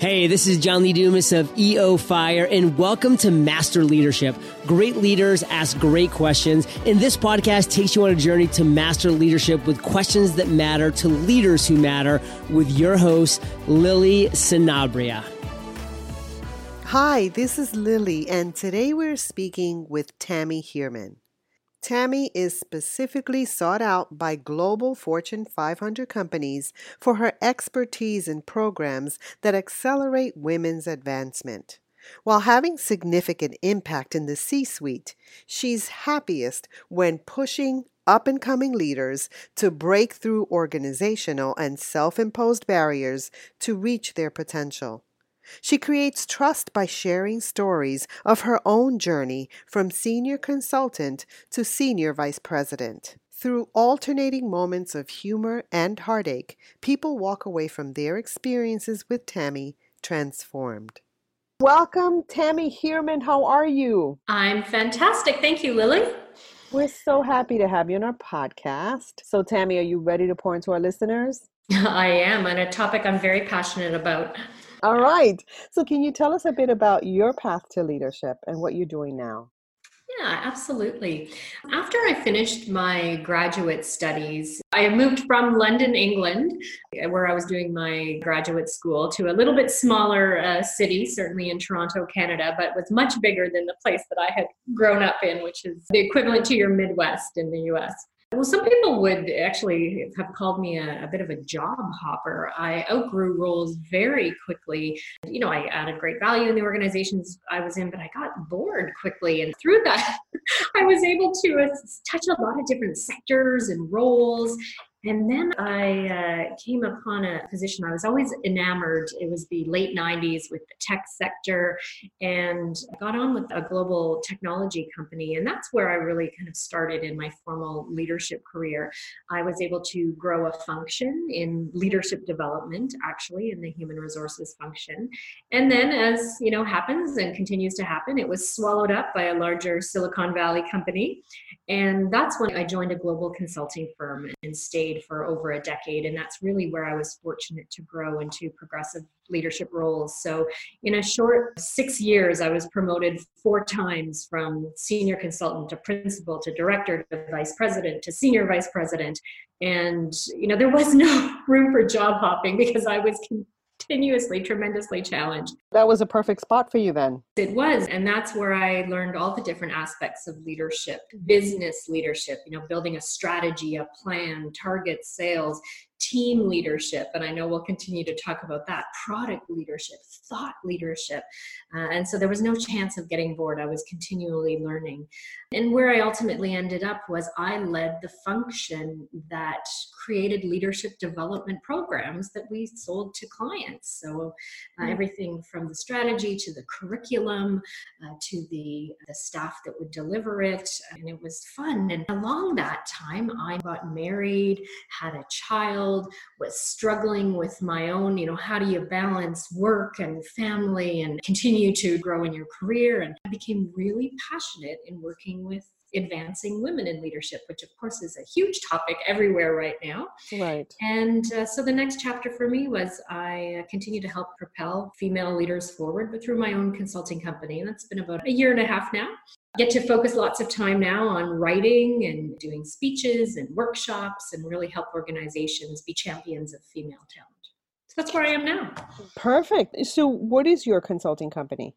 Hey, this is John Lee Dumas of EO Fire, and welcome to Master Leadership. Great leaders ask great questions, and this podcast takes you on a journey to master leadership with questions that matter to leaders who matter with your host, Lily Sinabria. Hi, this is Lily, and today we're speaking with Tammy Heermann. Tammy is specifically sought out by global Fortune 500 companies for her expertise in programs that accelerate women's advancement. While having significant impact in the C suite, she's happiest when pushing up and coming leaders to break through organizational and self imposed barriers to reach their potential. She creates trust by sharing stories of her own journey from senior consultant to senior vice president. Through alternating moments of humor and heartache, people walk away from their experiences with Tammy transformed. Welcome, Tammy Heermann. How are you? I'm fantastic. Thank you, Lily. We're so happy to have you on our podcast. So, Tammy, are you ready to pour into our listeners? I am, on a topic I'm very passionate about. All right. So, can you tell us a bit about your path to leadership and what you're doing now? Yeah, absolutely. After I finished my graduate studies, I moved from London, England, where I was doing my graduate school, to a little bit smaller uh, city, certainly in Toronto, Canada, but was much bigger than the place that I had grown up in, which is the equivalent to your Midwest in the US. Well, some people would actually have called me a, a, bit of a job hopper. I outgrew roles very quickly. You know, I added great value in the organizations I was in, but I got bored quickly. And through that, I was able to uh, touch a lot of different sectors and roles and then I uh, came upon a position I was always enamored. It was the late 90s with the tech sector and got on with a global technology company. And that's where I really kind of started in my formal leadership career. I was able to grow a function in leadership development, actually, in the human resources function. And then, as you know, happens and continues to happen, it was swallowed up by a larger Silicon Valley company. And that's when I joined a global consulting firm and stayed for over a decade. And that's really where I was fortunate to grow into progressive leadership roles. So, in a short six years, I was promoted four times from senior consultant to principal to director to vice president to senior vice president. And, you know, there was no room for job hopping because I was continuously tremendously challenged. That was a perfect spot for you then. It was. And that's where I learned all the different aspects of leadership, business leadership, you know, building a strategy, a plan, target sales, team leadership, and I know we'll continue to talk about that, product leadership, thought leadership. Uh, and so there was no chance of getting bored. I was continually learning. And where I ultimately ended up was I led the function that created leadership development programs that we sold to clients. So uh, hmm. everything from the strategy to the curriculum uh, to the, the staff that would deliver it. And it was fun. And along that time, I got married, had a child child, was struggling with my own, you know, how do you balance work and family and continue to grow in your career? And I became really passionate in working with advancing women in leadership, which of course is a huge topic everywhere right now. Right. And uh, so the next chapter for me was I uh, continue to help propel female leaders forward, but through my own consulting company. And that's been about a year and a half now get to focus lots of time now on writing and doing speeches and workshops and really help organizations be champions of female talent. So that's where I am now. Perfect. So, what is your consulting company?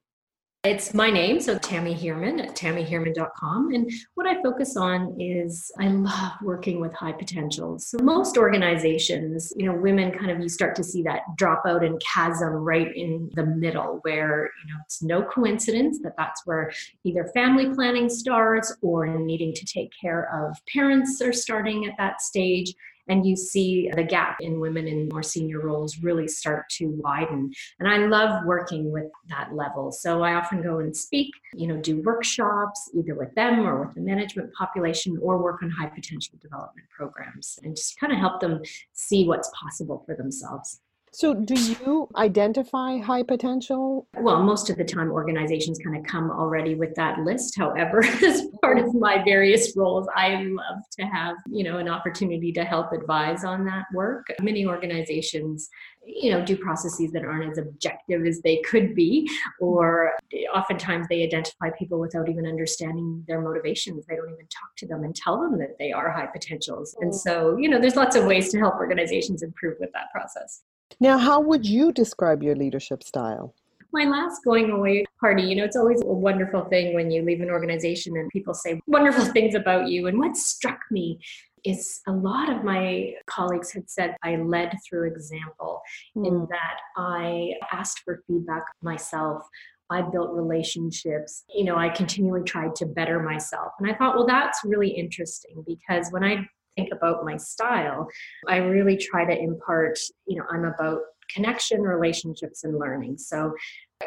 It's my name, so Tammy Heermann at tammyheermann.com. And what I focus on is I love working with high potentials. So most organizations, you know, women kind of you start to see that dropout and chasm right in the middle where, you know, it's no coincidence that that's where either family planning starts or needing to take care of parents are starting at that stage and you see the gap in women in more senior roles really start to widen. And I love working with that level. So I often go and speak, you know, do workshops either with them or with the management population or work on high potential development programs and just kind of help them see what's possible for themselves. So, do you identify high potential? Well, most of the time, organizations kind of come already with that list. However, as part of my various roles, I love to have you know an opportunity to help advise on that work. Many organizations, you know, do processes that aren't as objective as they could be, or oftentimes they identify people without even understanding their motivations. They don't even talk to them and tell them that they are high potentials. And oh. so, you know, there's lots of ways to help organizations improve with that process. Now, how would you describe your leadership style? my last going away party, you know, it's always a wonderful thing when you leave an organization and people say wonderful things about you. And what struck me is a lot of my colleagues had said I led through example mm. in hmm. that I asked for feedback myself. I built relationships. You know, I continually tried to better myself. And I thought, well, that's really interesting because when I think about my style, I really try to impart, you know, I'm about connection, relationships, and learning. So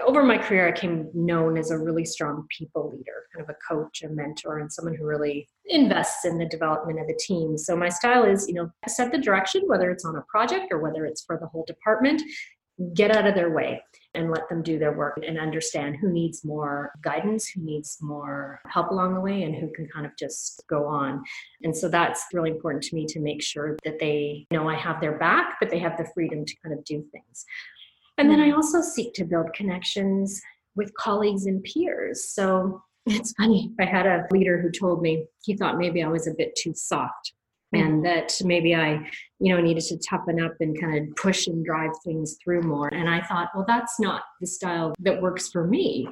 over my career, I came known as a really strong people leader, kind of a coach, a mentor, and someone who really invests in the development of the team. So my style is, you know, set the direction, whether it's on a project or whether it's for the whole department, get out of their way and let them do their work and understand who needs more guidance, who needs more help along the way, and who can kind of just go on. And so that's really important to me to make sure that they know I have their back, but they have the freedom to kind of do things. And then I also seek to build connections with colleagues and peers. So it's funny, I had a leader who told me he thought maybe I was a bit too soft Mm-hmm. and that maybe I, you know, needed to toughen up and kind of push and drive things through more. And I thought, well, that's not the style that works for me.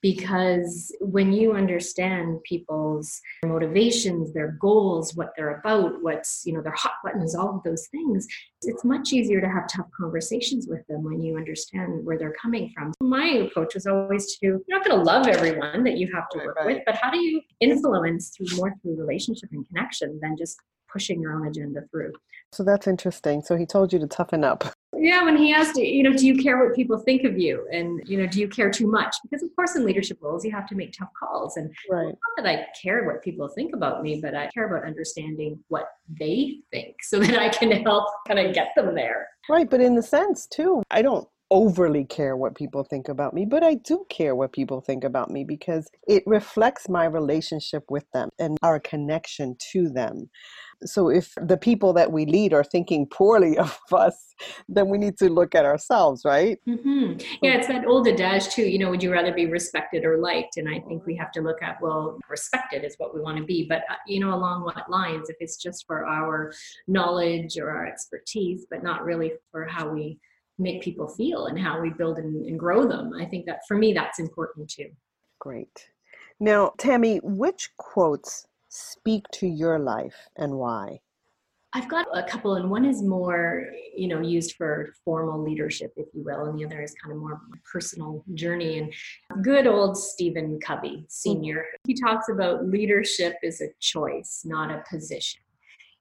Because when you understand people's motivations, their goals, what they're about, what's, you know, their hot buttons, all of those things, it's much easier to have tough conversations with them when you understand where they're coming from. My approach was always to, you're not going to love everyone that you have to work with, but how do you influence through more through relationship and connection than just pushing your own agenda through. So that's interesting. So he told you to toughen up. Yeah, when he asked, you know, do you care what people think of you? And, you know, do you care too much? Because, of course, in leadership roles, you have to make tough calls. And right. not that I care what people think about me, but I care about understanding what they think so that I can help kind of get them there. Right. But in the sense, too, I don't overly care what people think about me, but I do care what people think about me because it reflects my relationship with them and our connection to them. So if the people that we lead are thinking poorly of us, then we need to look at ourselves, right? Mm-hmm. Yeah, it's that old adage too. You know, would you rather be respected or liked? And I think we have to look at well, respected is what we want to be, but uh, you know, along what lines? If it's just for our knowledge or our expertise, but not really for how we make people feel and how we build and, and grow them, I think that for me that's important too. Great. Now, Tammy, which quotes speak to your life and why? I've got a couple, and one is more, you know, used for formal leadership, if you will, and the other is kind of more personal journey. And good old Stephen Covey, mm-hmm. senior, he talks about leadership is a choice, not a position.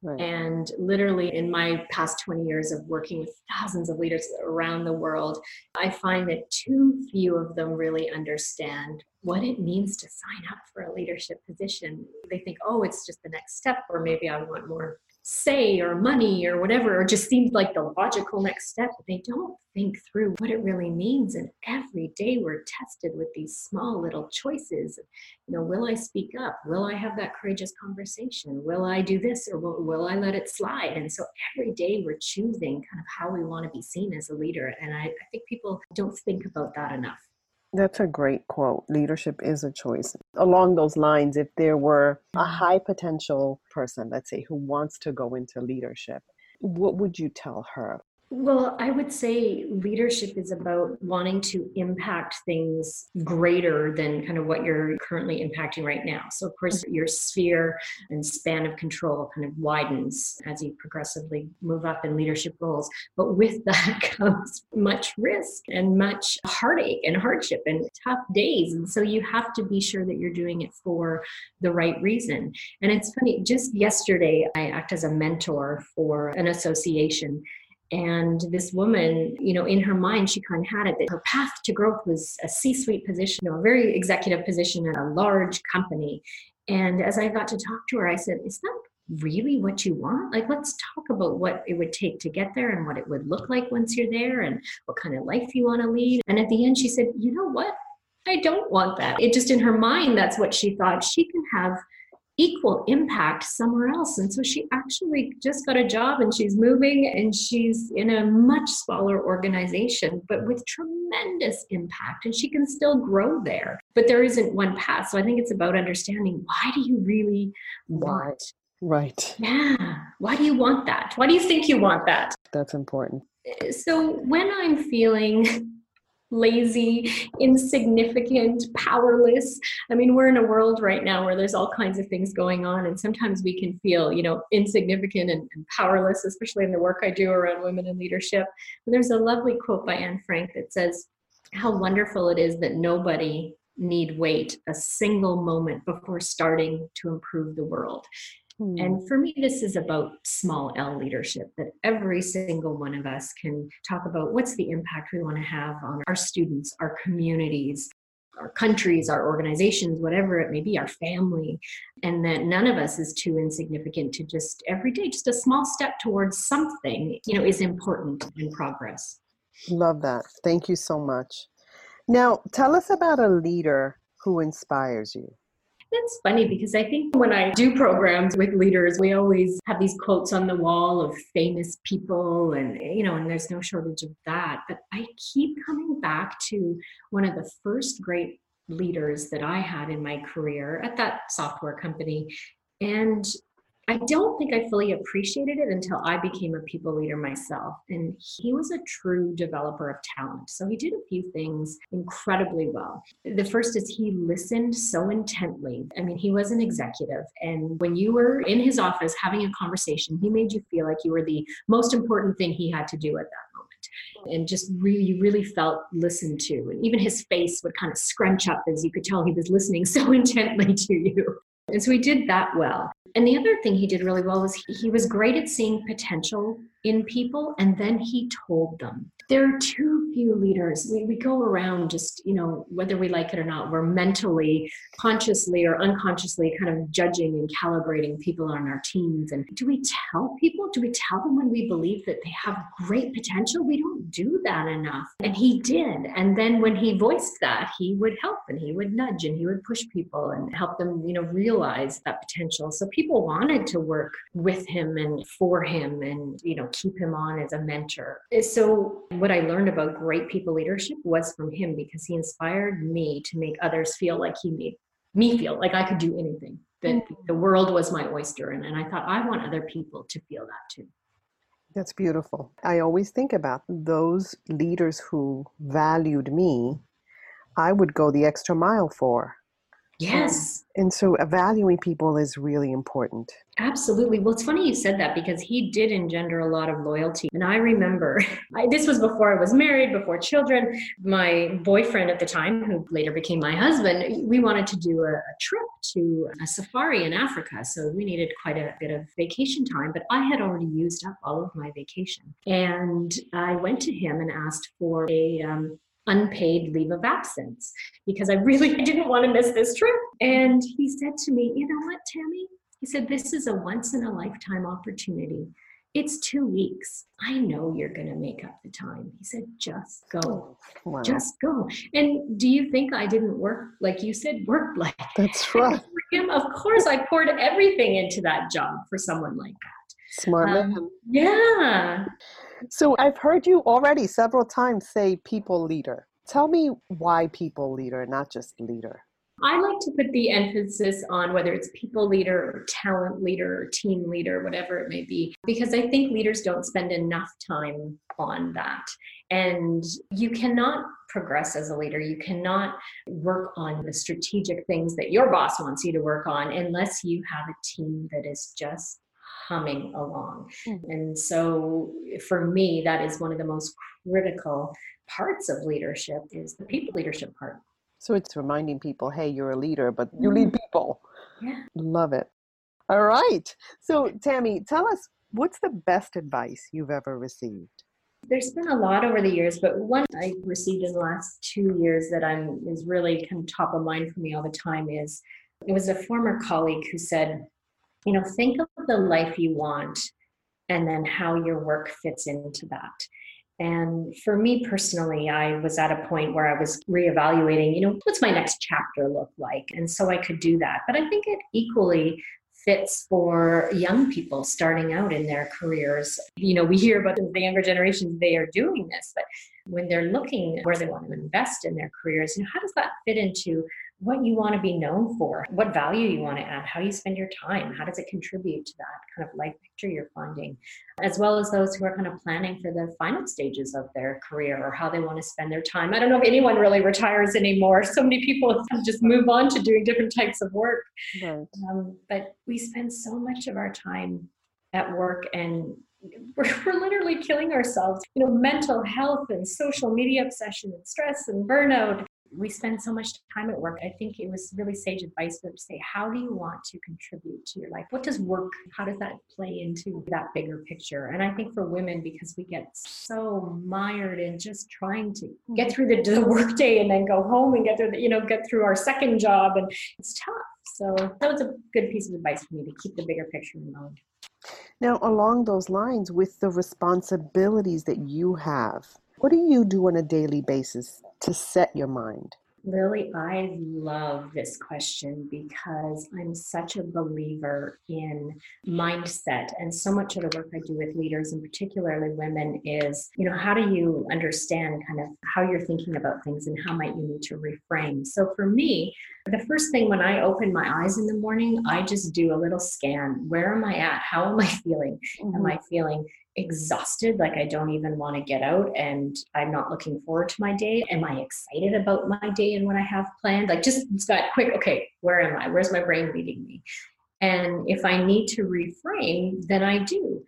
Right. And literally, in my past 20 years of working with thousands of leaders around the world, I find that too few of them really understand what it means to sign up for a leadership position. They think, oh, it's just the next step, or maybe I want more say or money or whatever, or just seems like the logical next step. They don't think through what it really means. And every day we're tested with these small little choices. You know, will I speak up? Will I have that courageous conversation? Will I do this or will, will I let it slide? And so every day we're choosing kind of how we want to be seen as a leader. And I, I think people don't think about that enough. That's a great quote. Leadership is a choice. Along those lines, if there were a mm-hmm. high potential person, let's say, who wants to go into leadership, what would you tell her? Well, I would say leadership is about wanting to impact things greater than kind of what you're currently impacting right now. So, of course, mm-hmm. your sphere and span of control kind of widens as you progressively move up in leadership roles. But with that comes much risk and much heartache and hardship and tough days. And so you have to be sure that you're doing it for the right reason. And it's funny, just yesterday, I act as a mentor for an association and this woman, you know, in her mind, she kind of had it that her path to growth was a C suite position, a very executive position at a large company. And as I got to talk to her, I said, Is that really what you want? Like, let's talk about what it would take to get there and what it would look like once you're there and what kind of life you want to lead. And at the end, she said, You know what? I don't want that. It just in her mind, that's what she thought. She can have equal impact somewhere else. And so she actually just got a job and she's moving and she's in a much smaller organization, but with tremendous impact. And she can still grow there. But there isn't one path. So I think it's about understanding why do you really want? Right. Yeah. Why do you want that? Why do you think you want that? That's important. So when I'm feeling lazy, insignificant, powerless. I mean, we're in a world right now where there's all kinds of things going on, and sometimes we can feel, you know, insignificant and, and powerless, especially in the work I do around women in leadership. And there's a lovely quote by Anne Frank that says, How wonderful it is that nobody need wait a single moment before starting to improve the world. Hmm. And for me, this is about small L leadership that every single one of us can talk about what's the impact we want to have on our students, our communities, our countries, our organizations, whatever it may be, our family, and that none of us is too insignificant to just every day, just a small step towards something, you know, is important in progress. Love that. Thank you so much. Now, tell us about a leader who inspires you. That's funny because I think when I do programs with leaders, we always have these quotes on the wall of famous people, and you know, and there's no shortage of that. But I keep coming back to one of the first great leaders that I had in my career at that software company. And I don't think I fully appreciated it until I became a people leader myself. And he was a true developer of talent. So he did a few things incredibly well. The first is he listened so intently. I mean, he was an executive. And when you were in his office having a conversation, he made you feel like you were the most important thing he had to do at that moment and just really really felt listened to and even his face would kind of scrunch up as you could tell he was listening so intently to you and so he did that well and the other thing he did really well was he was great at seeing potential in people and then he told them. There are too few leaders. We, we go around just, you know, whether we like it or not, we're mentally, consciously or unconsciously kind of judging and calibrating people on our teams. And do we tell people? Do we tell them when we believe that they have great potential? We don't do that enough. And he did. And then when he voiced that, he would help and he would nudge and he would push people and help them, you know, realize that potential. So people wanted to work with him and for him and, you know, keep him on as a mentor. So, what I learned about great people leadership was from him because he inspired me to make others feel like he made me feel like I could do anything, that mm-hmm. the world was my oyster. And, and I thought, I want other people to feel that too. That's beautiful. I always think about those leaders who valued me, I would go the extra mile for. Yes. And so valuing people is really important. Absolutely. Well, it's funny you said that because he did engender a lot of loyalty. And I remember, I, this was before I was married, before children. My boyfriend at the time, who later became my husband, we wanted to do a, a trip to a safari in Africa. So we needed quite a bit of vacation time, but I had already used up all of my vacation. And I went to him and asked for a um, unpaid leave of absence because I really didn't want to miss this trip. And he said to me, You know what, Tammy? He said, This is a once in a lifetime opportunity. It's two weeks. I know you're going to make up the time. He said, Just go. Wow. Just go. And do you think I didn't work, like you said, work like That's right. For him, of course, I poured everything into that job for someone like that. Smart um, man. Yeah. So I've heard you already several times say people leader. Tell me why people leader, not just leader. I like to put the emphasis on whether it's people leader or talent leader or team leader, whatever it may be, because I think leaders don't spend enough time on that. And you cannot progress as a leader. You cannot work on the strategic things that your boss wants you to work on unless you have a team that is just humming along. Mm-hmm. And so for me, that is one of the most critical parts of leadership is the people leadership part. So it's reminding people, hey, you're a leader, but you lead mm-hmm. people. Yeah. Love it. All right. So, Tammy, tell us what's the best advice you've ever received? There's been a lot over the years, but one I received in the last two years that I'm is really kind of top of mind for me all the time is it was a former colleague who said, you know, think of the life you want and then how your work fits into that. And for me personally, I was at a point where I was reevaluating, you know, what's my next chapter look like? And so I could do that. But I think it equally fits for young people starting out in their careers. You know, we hear about the younger generations, they are doing this, but when they're looking where they want to invest in their careers, you know, how does that fit into what you want to be known for, what value you want to add, how you spend your time, how does it contribute to that kind of life picture you're finding, as well as those who are kind of planning for the final stages of their career or how they want to spend their time. I don't know if anyone really retires anymore. So many people just move on to doing different types of work. Right. Um, but we spend so much of our time at work and we're, we're literally killing ourselves. You know, mental health and social media obsession and stress and burnout we spend so much time at work. I think it was really sage advice to say, how do you want to contribute to your life? What does work, how does that play into that bigger picture? And I think for women, because we get so mired in just trying to get through the, the work day and then go home and get through the, you know, get through our second job. And it's tough. So that was a good piece of advice for me to keep the bigger picture in mind. Now, along those lines, with the responsibilities that you have, what do you do on a daily basis to set your mind? Lily, I love this question because I'm such a believer in mindset. And so much of the work I do with leaders, and particularly women, is, you know, how do you understand kind of how you're thinking about things and how might you need to reframe? So for me, the first thing when I open my eyes in the morning, I just do a little scan. Where am I at? How am I feeling? Mm-hmm. Am I feeling exhausted, like I don't even want to get out and I'm not looking forward to my day? Am I excited about my day and what I have planned? Like just that quick, okay, where am I? Where's my brain leading me? And if I need to reframe, then I do.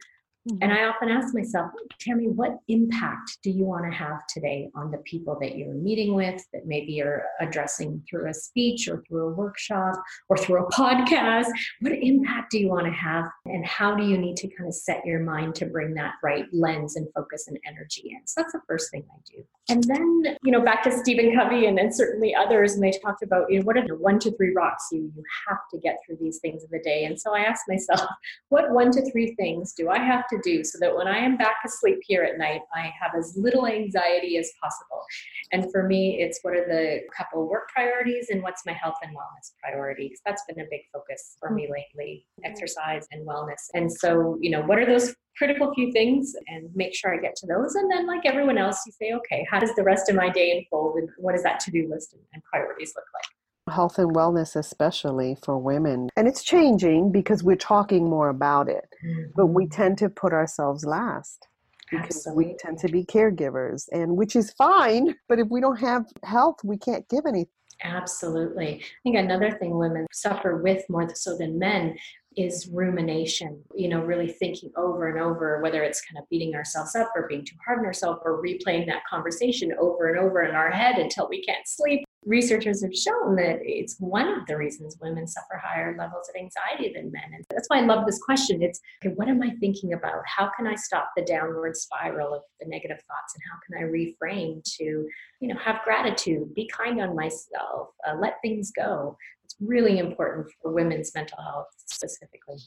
Mm-hmm. And I often ask myself, Tammy, what impact do you want to have today on the people that you're meeting with that maybe you're addressing through a speech or through a workshop or through a podcast? What impact do you want to have? And how do you need to kind of set your mind to bring that right lens and focus and energy in? So that's the first thing I do. And then, you know, back to Stephen Covey and then certainly others, and they talked about, you know, what are the one to three rocks you you have to get through these things of the day? And so I asked myself, what one to three things do I have to do so that when I am back asleep here at night, I have as little anxiety as possible? And for me, it's what are the couple work priorities and what's my health and wellness priorities? That's been a big focus for me lately, mm-hmm. exercise and wellness. And so, you know, what are those critical few things and make sure I get to those. And then, like everyone else, you say, okay, how does the rest of my day unfold and what does that to do list and priorities look like? Health and wellness, especially for women. And it's changing because we're talking more about it, mm-hmm. but we tend to put ourselves last because Absolutely. we tend to be caregivers and which is fine but if we don't have health we can't give anything Absolutely. I think another thing women suffer with more so than men is rumination, you know, really thinking over and over, whether it's kind of beating ourselves up or being too hard on ourselves or replaying that conversation over and over in our head until we can't sleep. Researchers have shown that it's one of the reasons women suffer higher levels of anxiety than men. And that's why I love this question. It's okay, what am I thinking about? How can I stop the downward spiral of the negative thoughts? And how can I reframe to, you know, have gratitude, be kind on myself, uh, let things go? Really important for women's mental health specifically.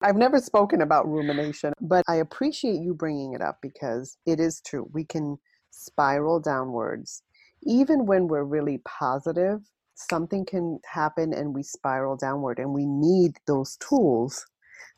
I've never spoken about rumination, but I appreciate you bringing it up because it is true. We can spiral downwards. Even when we're really positive, something can happen and we spiral downward, and we need those tools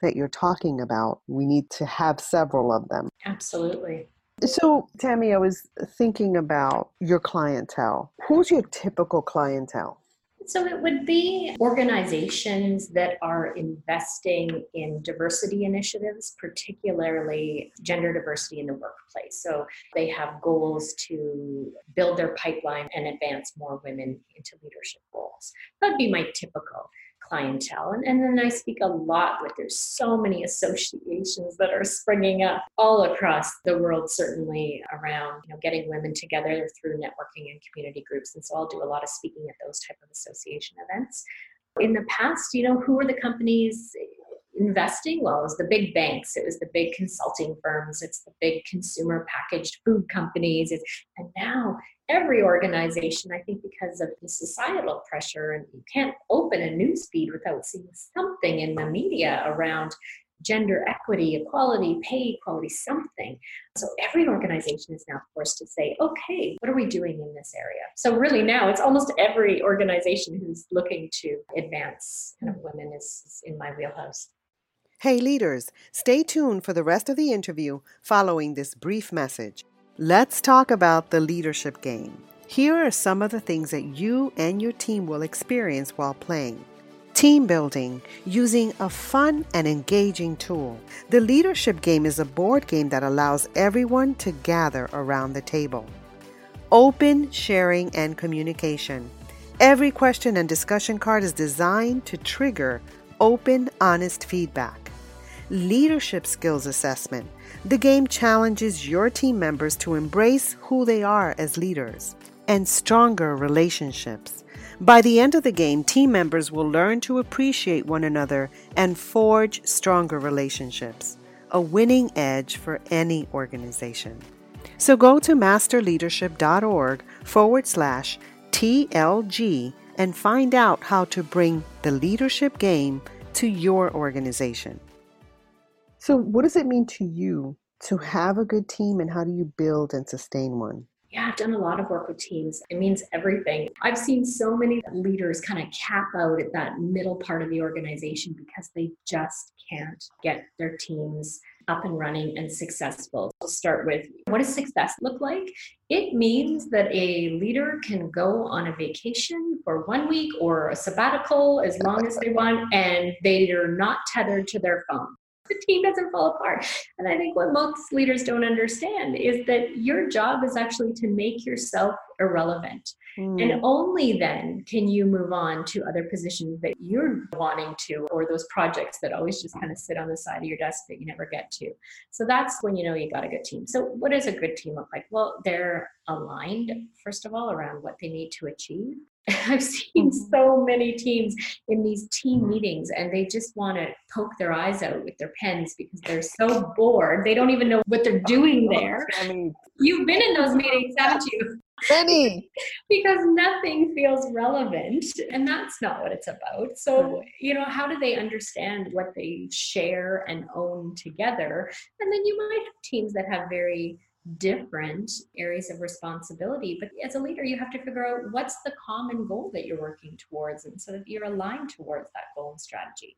that you're talking about. We need to have several of them. Absolutely. So, Tammy, I was thinking about your clientele. Who's your typical clientele? So it would be organizations that are investing in diversity initiatives, particularly gender diversity in the workplace. So they have goals to build their pipeline and advance more women into leadership roles. That'd be my typical clientele. And, and then I speak a lot with, there's so many associations that are springing up all across the world, certainly around, you know, getting women together through networking and community groups. And so I'll do a lot of speaking at those type of association events. In the past, you know, who were the companies investing? Well, it was the big banks, it was the big consulting firms, it's the big consumer packaged food companies. It's, and now every organization, I think, because of the societal pressure, and you can't open a news feed without seeing something in the media around gender equity, equality, pay equality, something. So every organization is now forced to say, okay, what are we doing in this area? So really now it's almost every organization who's looking to advance kind of women is, is in my wheelhouse. Hey, leaders, stay tuned for the rest of the interview following this brief message. Let's talk about the leadership game. Here are some of the things that you and your team will experience while playing. Team building using a fun and engaging tool. The leadership game is a board game that allows everyone to gather around the table. Open sharing and communication. Every question and discussion card is designed to trigger open, honest feedback. Leadership skills assessment. The game challenges your team members to embrace who they are as leaders and stronger relationships. By the end of the game, team members will learn to appreciate one another and forge stronger relationships, a winning edge for any organization. So go to masterleadership.org forward slash TLG and find out how to bring the leadership game to your organization. So, what does it mean to you to have a good team, and how do you build and sustain one? Yeah, I've done a lot of work with teams. It means everything. I've seen so many leaders kind of cap out at that middle part of the organization because they just can't get their teams up and running and successful. We'll start with what does success look like? It means that a leader can go on a vacation for one week or a sabbatical as long as they want, and they are not tethered to their phone the team doesn't fall apart. And I think what most leaders don't understand is that your job is actually to make yourself irrelevant. Mm. And only then can you move on to other positions that you're wanting to, or those projects that always just kind of sit on the side of your desk that you never get to. So that's when you know you got a good team. So, what does a good team look like? Well, they're aligned, first of all, around what they need to achieve. I've seen mm-hmm. so many teams in these team meetings and they just want to poke their eyes out with their pens because they're so bored. They don't even know what they're doing there. You've been in those meetings, haven't you? Many. because nothing feels relevant and that's not what it's about. So, you know, how do they understand what they share and own together? And then you might have teams that have very different areas of responsibility. But as a leader, you have to figure out what's the common goal that you're working towards and so that you're aligned towards that goal and strategy.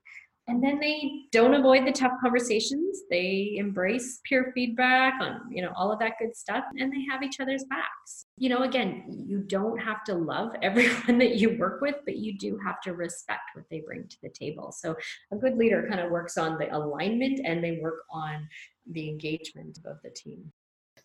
And then they don't avoid the tough conversations. They embrace peer feedback on, you know, all of that good stuff and they have each other's backs. You know, again, you don't have to love everyone that you work with, but you do have to respect what they bring to the table. So a good leader kind of works on the alignment and they work on the engagement of the team.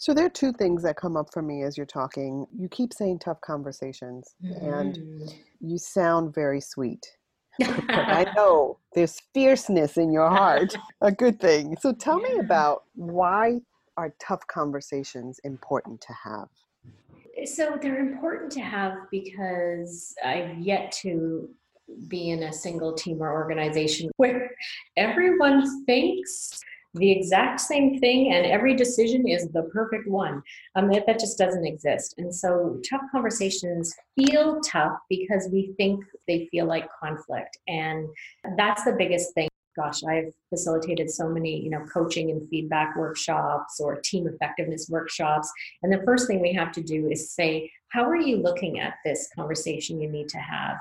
So there are two things that come up for me as you're talking. You keep saying tough conversations, mm-hmm. and you sound very sweet. I know there's fierceness in your heart, a good thing. So tell me about why are tough conversations important to have? So they're important to have because I've yet to be in a single team or organization where everyone thinks the exact same thing and every decision is the perfect one. Um, that, that just doesn't exist. And so tough conversations feel tough because we think they feel like conflict. And that's the biggest thing. Gosh, I've facilitated so many, you know, coaching and feedback workshops or team effectiveness workshops. And the first thing we have to do is say, how are you looking at this conversation you need to have?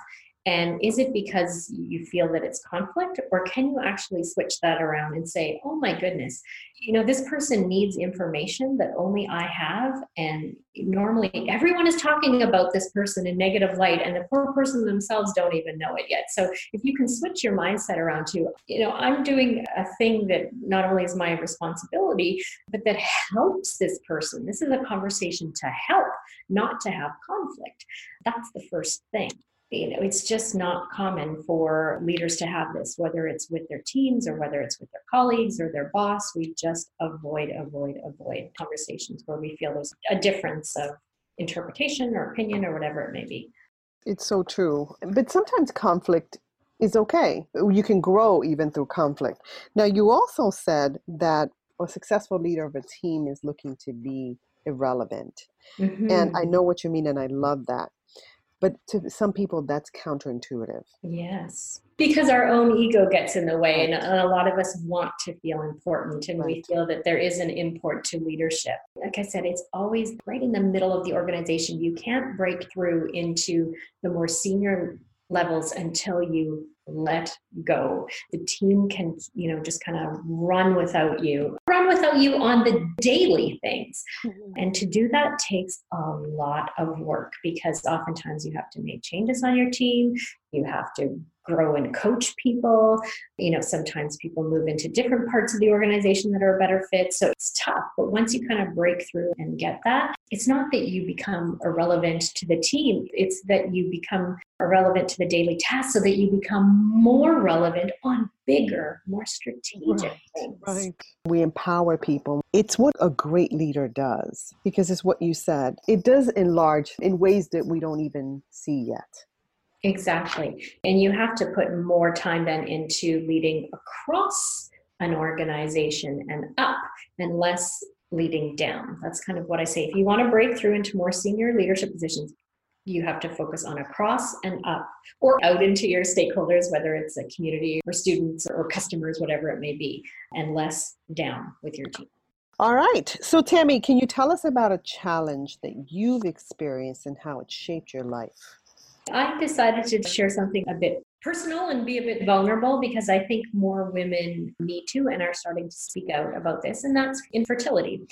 And is it because you feel that it's conflict, or can you actually switch that around and say, oh my goodness, you know, this person needs information that only I have. And normally everyone is talking about this person in negative light, and the poor person themselves don't even know it yet. So if you can switch your mindset around to, you know, I'm doing a thing that not only is my responsibility, but that helps this person. This is a conversation to help, not to have conflict. That's the first thing you know it's just not common for leaders to have this whether it's with their teams or whether it's with their colleagues or their boss. We just avoid avoid avoid conversations where we feel there's a difference of interpretation or opinion or whatever it may be. It's so true but sometimes conflict is okay. You can grow even through conflict. Now you also said that a successful leader of a team is looking to be irrelevant mm-hmm. and i know what you mean and i love that but to some people that's counterintuitive. Yes because our own ego gets in the way and a lot of us want to feel important and right. we feel that there is an import to leadership. Like i said it's always right in the middle of the organization. You can't break through into the more senior levels until you let go. The team can, you know, just kind of run without you, run without you on the daily things. Mm-hmm. And to do that takes a lot of work because oftentimes you have to make changes on your team. You have to grow and coach people. You know, sometimes people move into different parts of the organization that are a better fit. So it's tough. But once you kind of break through and get that, it's not that you become irrelevant to the team, it's that you become irrelevant to the daily tasks so that you become more relevant on bigger, more strategic right, things. Right. We empower people. It's what a great leader does because it's what you said. It does enlarge in ways that we don't even see yet. Exactly. And you have to put more time then into leading across an organization and up and less leading down. That's kind of what I say. If you want to break through into more senior leadership positions, you have to focus on across and up or out into your stakeholders, whether it's a community or students or customers, whatever it may be, and less down with your team. All right. So, Tammy, can you tell us about a challenge that you've experienced and how it shaped your life? I decided to share something a bit personal and be a bit vulnerable because I think more women need to and are starting to speak out about this, and that's infertility.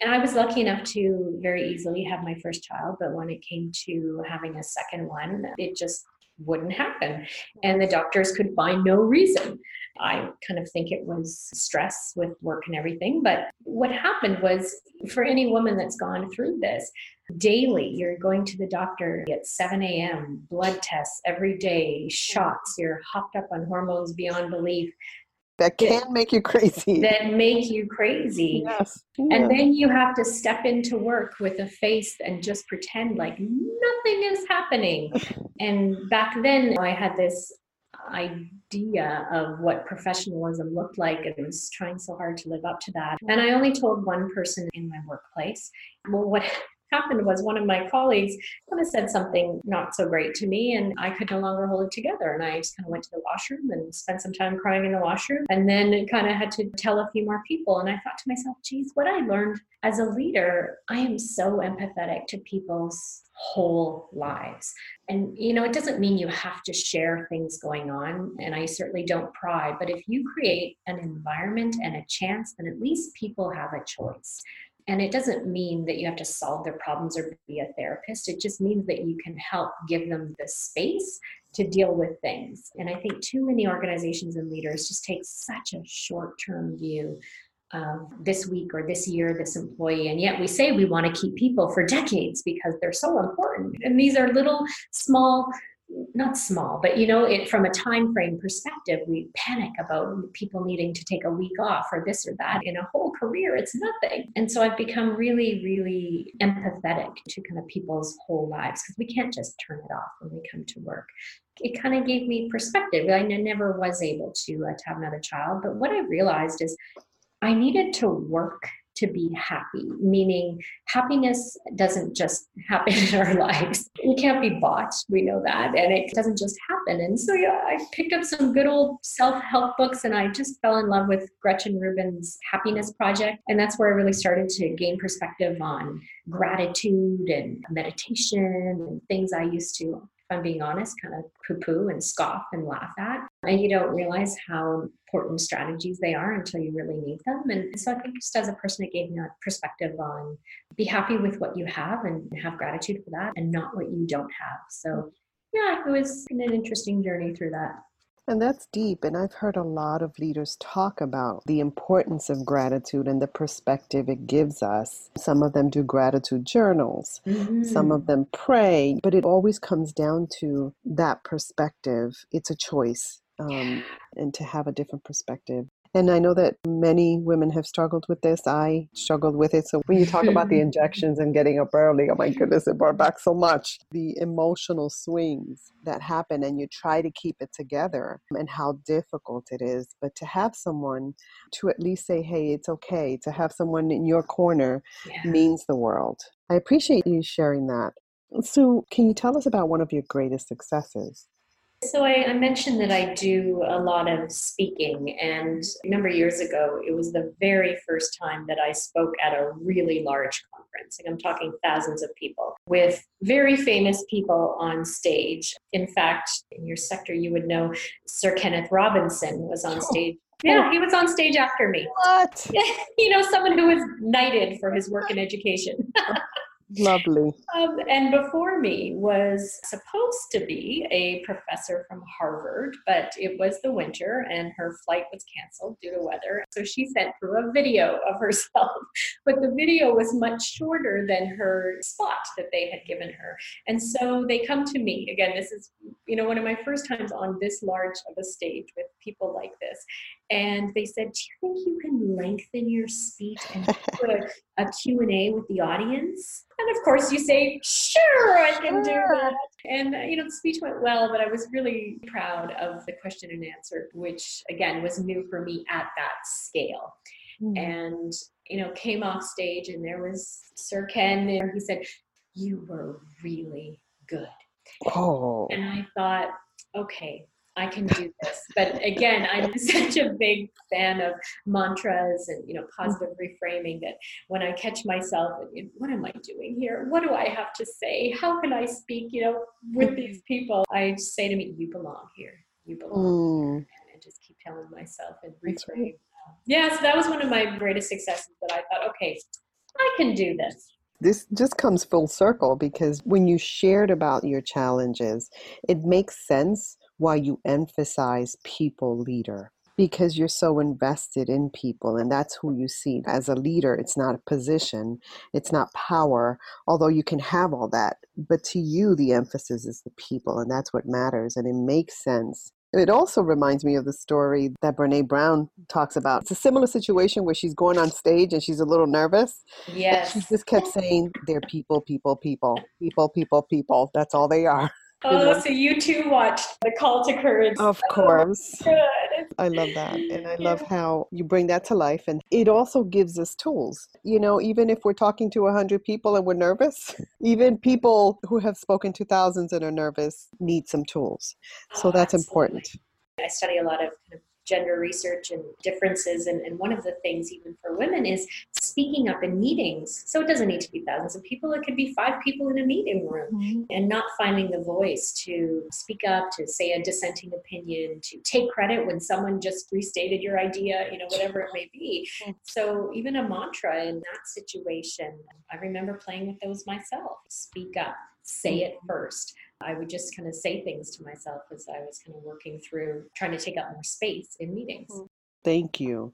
And I was lucky enough to very easily have my first child, but when it came to having a second one, it just wouldn't happen. And the doctors could find no reason. I kind of think it was stress with work and everything. But what happened was for any woman that's gone through this, daily you're going to the doctor at 7 a.m., blood tests every day, shots, you're hopped up on hormones beyond belief that can make you crazy that make you crazy yes. Yeah. and then you have to step into work with a face and just pretend like nothing is happening and back then i had this idea of what professionalism looked like and was trying so hard to live up to that. And i only told one person in my workplace. Well what happened was one of my colleagues kind of said something not so great to me and I could no longer hold it together. And I just kind of went to the washroom and spent some time crying in the washroom and then kind of had to tell a few more people. And I thought to myself, geez, what I learned as a leader, I am so empathetic to people's whole lives. And, you know, it doesn't mean you have to share things going on. And I certainly don't pry, but if you create an environment and a chance, then at least people have a choice. And it doesn't mean that you have to solve their problems or be a therapist. It just means that you can help give them the space to deal with things. And I think too many organizations and leaders just take such a short term view of this week or this year, this employee. And yet we say we want to keep people for decades because they're so important. And these are little, small not small, but you know, it from a time frame perspective, we panic about people needing to take a week off or this or that. In a whole career, it's nothing. And so I've become really, really empathetic to kind of people's whole lives because we can't just turn it off when we come to work. It kind of gave me perspective. I never was able to, uh, to have another child, but what I realized is I needed to work to be happy, meaning happiness doesn't just happen in our lives. It can't be bought, we know that, and it doesn't just happen. And so yeah, I picked up some good old self-help books and I just fell in love with Gretchen Rubin's Happiness Project. And that's where I really started to gain perspective on gratitude and meditation and things I used to I'm being honest, kind of poo poo and scoff and laugh at. And you don't realize how important strategies they are until you really need them. And so I think just as a person, it gave me a perspective on be happy with what you have and have gratitude for that and not what you don't have. So yeah, it was an interesting journey through that. And that's deep. And I've heard a lot of leaders talk about the importance of gratitude and the perspective it gives us. Some of them do gratitude journals, mm-hmm. some of them pray, but it always comes down to that perspective. It's a choice. Um, and to have a different perspective. And I know that many women have struggled with this. I struggled with it. So when you talk about the injections and getting up early, oh my goodness, it brought back so much. The emotional swings that happen and you try to keep it together and how difficult it is. But to have someone to at least say, hey, it's okay, to have someone in your corner yeah. means the world. I appreciate you sharing that. So, can you tell us about one of your greatest successes? So I, I, mentioned that I do a lot of speaking, and a number of years ago, it was the very first time that I spoke at a really large conference. Like I'm talking thousands of people with very famous people on stage. In fact, in your sector, you would know Sir Kenneth Robinson was on oh. stage. Yeah, he was on stage after me. What? you know, someone who was knighted for his work in education. Lovely. Um, and before me was supposed to be a professor from Harvard, but it was the winter and her flight was canceled due to weather. So she sent through a video of herself, but the video was much shorter than her spot that they had given her. And so they come to me. Again, this is, you know, one of my first times on this large of a stage with people like this. And they said, do you think you can lengthen your speech and put a, a Q&A with the audience? And of course, you say, sure, I can do that. And, uh, you know, the speech went well, but I was really proud of the question and answer, which, again, was new for me at that scale. Mm. And, you know, came off stage and there was Sir Ken, and he said, You were really good. Oh. And I thought, okay, I can do this. But again, I'm such a big fan of mantras and you know positive reframing that when I catch myself, what am I doing here? What do I have to say? How can I speak? You know, with these people, I say to me, "You belong here. You belong," mm. and just keep telling myself and reframe. Yeah, so that was one of my greatest successes. That I thought, okay, I can do this this just comes full circle because when you shared about your challenges, it makes sense why you emphasize people leader because you're so invested in people and that's who you see as a leader it's not a position it's not power although you can have all that but to you the emphasis is the people and that's what matters and it makes sense it also reminds me of the story that Brene Brown talks about. It's a similar situation where she's going on stage and she's a little nervous. Yes. she just kept saying, They're people, people, people, people, people, people. That's all they are. Oh, so you too watched the call to courage. Of oh, course. Oh, good. I love that. And I love how you bring that to life. And it also gives us tools. You know, even if we're talking to 100 people and we're nervous, even people who have spoken to thousands and are nervous need some tools. So oh, that's absolutely. important. I study a lot of kind of gender research and differences. And, and one of the things, even for women, is speaking up in meetings. So it doesn't need to be thousands of people, it could be five people in a meeting room mm-hmm. and not finding the voice to speak up, to say a dissenting opinion, to take credit when someone just restated your idea, you know, whatever it may be. So even a mantra in that situation, I remember playing with those myself speak up, say it first. I would just kind of say things to myself as I was kind of working through trying to take up more space in meetings. Mm. Thank you.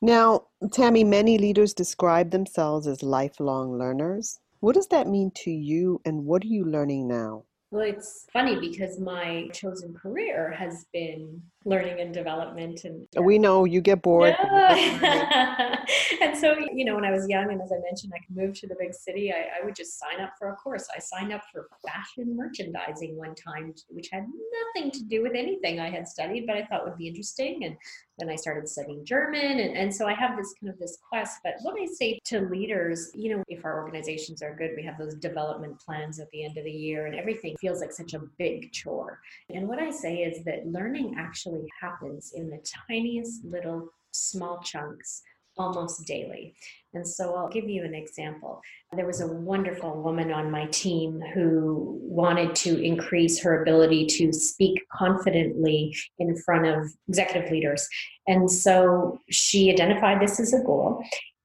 Now, Tammy, many leaders describe themselves as lifelong learners. What does that mean to you, and what are you learning now? Well, it's funny because my chosen career has been learning and development and yeah. we know you get bored yeah. and so you know when i was young and as i mentioned i could move to the big city I, I, would just sign up for a course i signed up for fashion merchandising one time which had nothing to do with anything i had studied but i thought would be interesting and then i started studying german and, and so i have this kind of this quest but what i say to leaders you know if our organizations are good we have those development plans at the end of the year and everything feels like such a big chore and what i say is that learning actually happens in the tiniest little small chunks almost daily. And so I'll give you an example. There was a wonderful woman on my team who wanted to increase her ability to speak confidently in front of executive leaders. And so she identified this as a goal.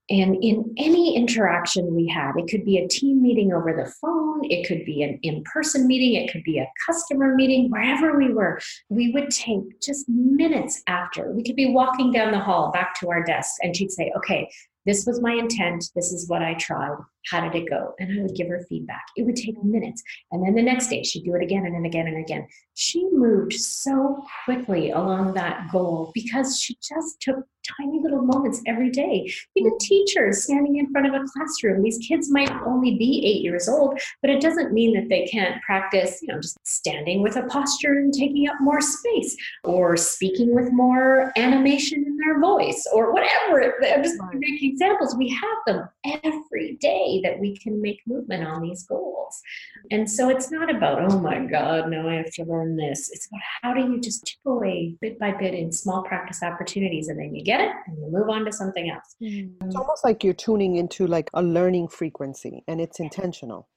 And in any interaction we had, it could be a team meeting over the phone, it could be an in person meeting, it could be a customer meeting, wherever we were, we would take just minutes after. We could be walking down the hall back to our desk, and she'd say, Okay, this was my intent. This is what I tried. How did it go? And I would give her feedback. It would take minutes. And then the next day, she'd do it again and again and again. She moved so quickly along that goal because she just took tiny little moments every day. Even teachers standing in front of a classroom, these kids might only be eight years old, but it doesn't mean that they can't practice, you know, just standing with a posture and taking up more space or speaking with more animation in their voice or whatever. I'm just making examples. We have them every day that we can make movement on these goals. And so it's not about, oh my God, now I have to learn this. It's about how do you just chip away bit by bit in small practice opportunities and then you get it and you move on to something else. Mm-hmm. It's almost like you're tuning into like a learning frequency and it's intentional.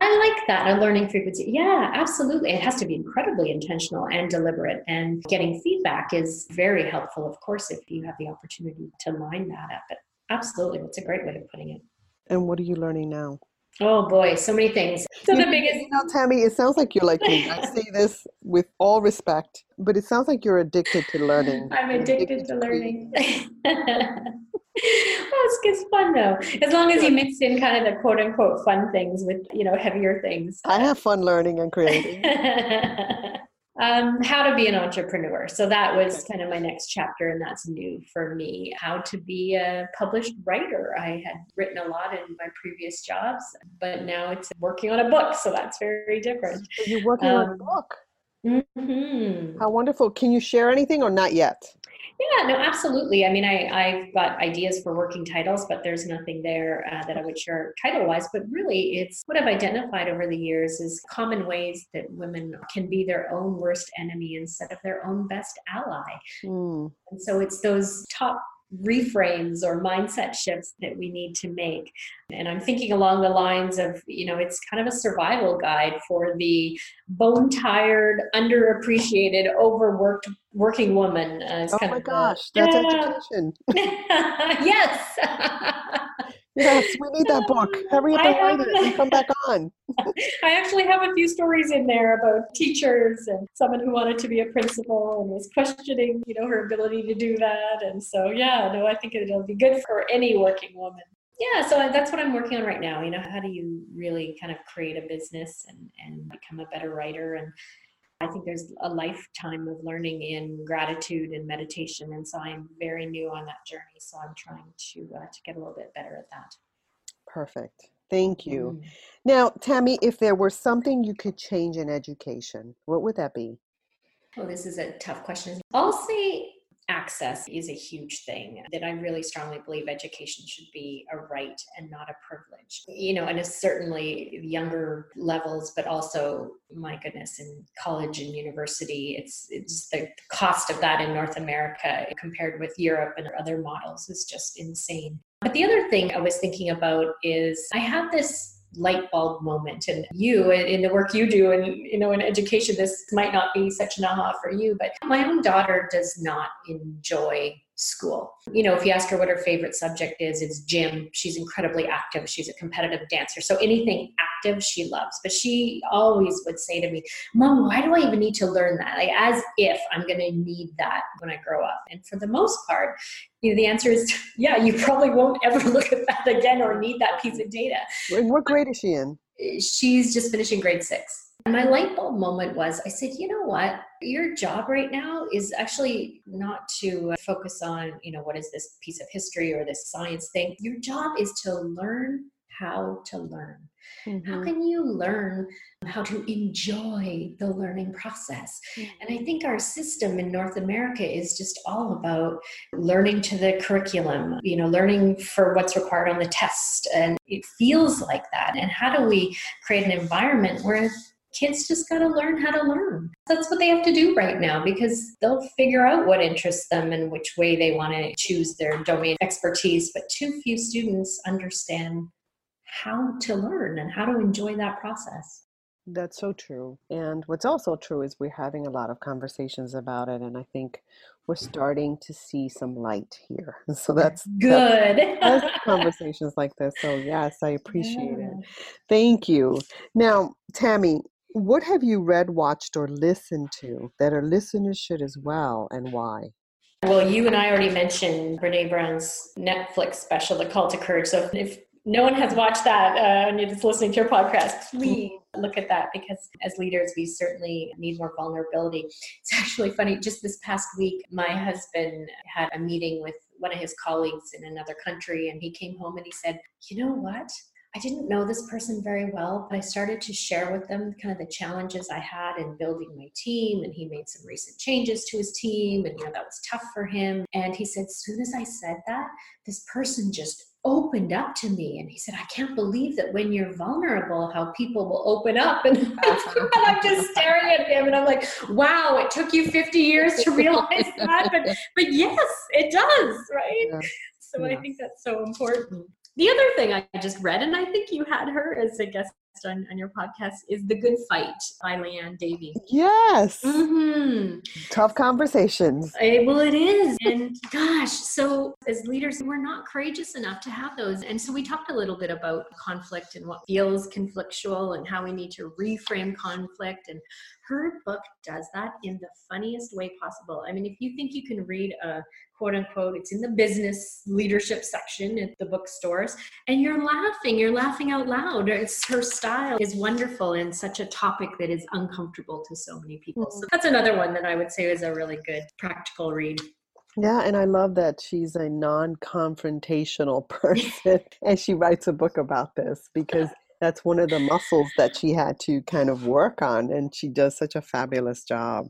I like that, a learning frequency. Yeah, absolutely. It has to be incredibly intentional and deliberate. And getting feedback is very helpful, of course, if you have the opportunity to line that up. But absolutely, that's a great way of putting it. And what are you learning now? Oh boy, so many things. So the biggest. You know, Tammy, it sounds like you're like me. I say this with all respect, but it sounds like you're addicted to learning. I'm addicted to learning. well, it's, it's fun though, as long as you mix in kind of the quote unquote fun things with you know heavier things. I have fun learning and creating. Um, how to be an entrepreneur. So that was kind of my next chapter, and that's new for me. How to be a published writer. I had written a lot in my previous jobs, but now it's working on a book, so that's very different. So you're working um, on a um, book. Mm-hmm. How wonderful! Can you share anything or not yet? Yeah, no, absolutely. I mean, I, I've got ideas for working titles, but there's nothing there uh, that I would share title wise. But really, it's what I've identified over the years is common ways that women can be their own worst enemy instead of their own best ally. Mm. And so it's those top reframes or mindset shifts that we need to make. And I'm thinking along the lines of, you know, it's kind of a survival guide for the bone tired, underappreciated, overworked working woman. Uh, oh my gosh, a, that's yeah. education. yes. Yes, we need that book. Hurry up and write it and come back on. I actually have a few stories in there about teachers and someone who wanted to be a principal and was questioning, you know, her ability to do that. And so, yeah, no, I think it'll be good for any working woman. Yeah, so that's what I'm working on right now. You know, how do you really kind of create a business and, and become a better writer and I think there's a lifetime of learning in gratitude and meditation, and so I'm very new on that journey. So I'm trying to uh, to get a little bit better at that. Perfect. Thank you. Mm. Now, Tammy, if there were something you could change in education, what would that be? Oh, this is a tough question. I'll say access is a huge thing that I really strongly believe education should be a right and not a privilege. You know, and it's certainly younger levels, but also, my goodness, in college and university, it's it's the cost of that in North America compared with Europe and other models is just insane. But the other thing I was thinking about is I have this light bulb moment. And you in the work you do and you know in education this might not be such an aha for you but my own daughter does not enjoy school. You know, if you ask her what her favorite subject is, it's gym. She's incredibly active. She's a competitive dancer. So anything active she loves. But she always would say to me, Mom, why do I even need to learn that? Like as if I'm gonna need that when I grow up. And for the most part, you know, the answer is yeah, you probably won't ever look at that again or need that piece of data. What grade is she in? She's just finishing grade six. My light bulb moment was I said, you know what? Your job right now is actually not to focus on, you know, what is this piece of history or this science thing. Your job is to learn how to learn. Mm-hmm. How can you learn how to enjoy the learning process? Mm-hmm. And I think our system in North America is just all about learning to the curriculum, you know, learning for what's required on the test. And it feels like that. And how do we create an environment where kids just got to learn how to learn. That's what they have to do right now because they'll figure out what interests them and which way they want to choose their domain expertise. But too few students understand how to learn and how to enjoy that process. That's so true. And what's also true is we're having a lot of conversations about it. And I think we're starting to see some light here. So that's good. That's, that's conversations like this. So, yes, I appreciate yeah. it. Thank you. Now, Tammy, what have you read, watched, or listened to that our listeners should as well, and why? Well, you and I already mentioned Brene Brown's Netflix special, The Call to Courage. So if no one has watched that uh, and you're just listening to your podcast, please look at that because as leaders, we certainly need more vulnerability. It's actually funny. Just this past week, my husband had a meeting with one of his colleagues in another country, and he came home and he said, You know what? I didn't know this person very well, but I started to share with them kind of the challenges I had in building my team. And he made some recent changes to his team, and you know that was tough for him. And he said, as soon as I said that, this person just opened up to me and he said i can't believe that when you're vulnerable how people will open up and, and i'm just staring at him and i'm like wow it took you 50 years to realize that but but yes it does right yeah. so yeah. i think that's so important the other thing I just read, and I think you had her as a guest on, on your podcast, is The Good Fight by Liane Davey. Yes. Mm-hmm. Tough conversations. I, well, it is. And gosh, so as leaders, we're not courageous enough to have those. And so we talked a little bit about conflict and what feels conflictual and how we need to reframe conflict. And her book does that in the funniest way possible. I mean, if you think you can read a quote unquote, it's in the business leadership section at the bookstores, and you're laughing, you're laughing out loud. It's her style is wonderful and such a topic that is uncomfortable to so many people. So mm-hmm. that's another one that I would say is a really good practical read. Yeah, and I love that she's a non confrontational person and she writes a book about this because that's one of the muscles that she had to kind of work on and she does such a fabulous job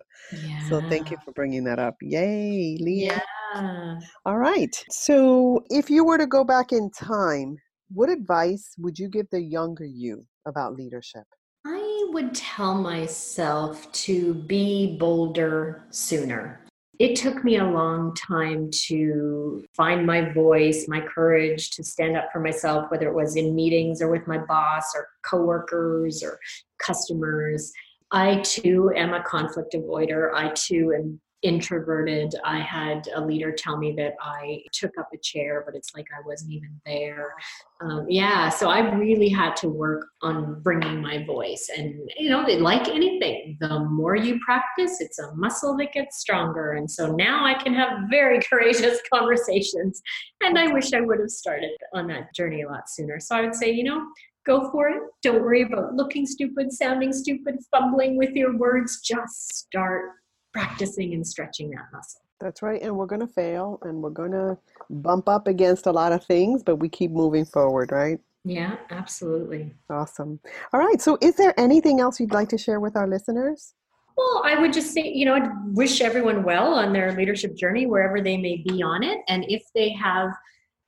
yeah. so thank you for bringing that up yay leah yeah. all right so if you were to go back in time what advice would you give the younger you about leadership i would tell myself to be bolder sooner it took me a long time to find my voice, my courage to stand up for myself, whether it was in meetings or with my boss or coworkers or customers. I too am a conflict avoider. I too am introverted. I had a leader tell me that I took up a chair, but it's like I wasn't even there. Um, yeah, so I really had to work on bringing my voice. And, you know, like anything, the more you practice, it's a muscle that gets stronger. And so now I can have very courageous conversations. And I wish I would have started on that journey a lot sooner. So I would say, you know, go for it. Don't worry about looking stupid, sounding stupid, fumbling with your words. Just start practicing and stretching that muscle. That's right. And we're going to fail and we're going to bump up against a lot of things, but we keep moving forward, right? Yeah, absolutely. Awesome. All right. So, is there anything else you'd like to share with our listeners? Well, I would just say, you know, I'd wish everyone well on their leadership journey, wherever they may be on it. And if they have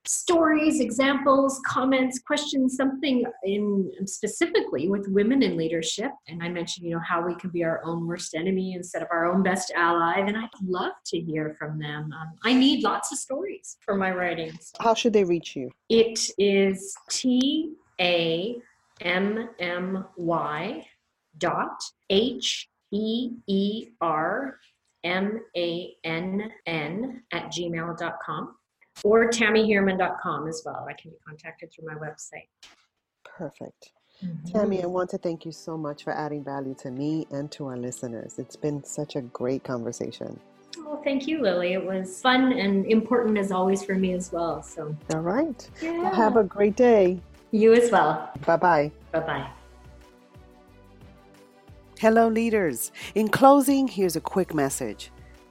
stories, examples, comments, questions, something in specifically with women in leadership. And I mentioned, you know, how we can be our own worst enemy instead of our own best ally. Then I'd love to hear from them. Um, I need lots of stories for my writings. How should they reach you? It is T A M M Y dot H E E R M A N N at gmail.com or tammyheermann.com as well. I can be contacted through my website. Perfect. Mm-hmm. Tammy, I want to thank you so much for adding value to me and to our listeners. It's been such a great conversation. Well, thank you, Lily. It was fun and important as always for me as well. So, all right. Yeah. Well, have a great day. You as well. Bye bye. Bye bye. Hello, leaders. In closing, here's a quick message.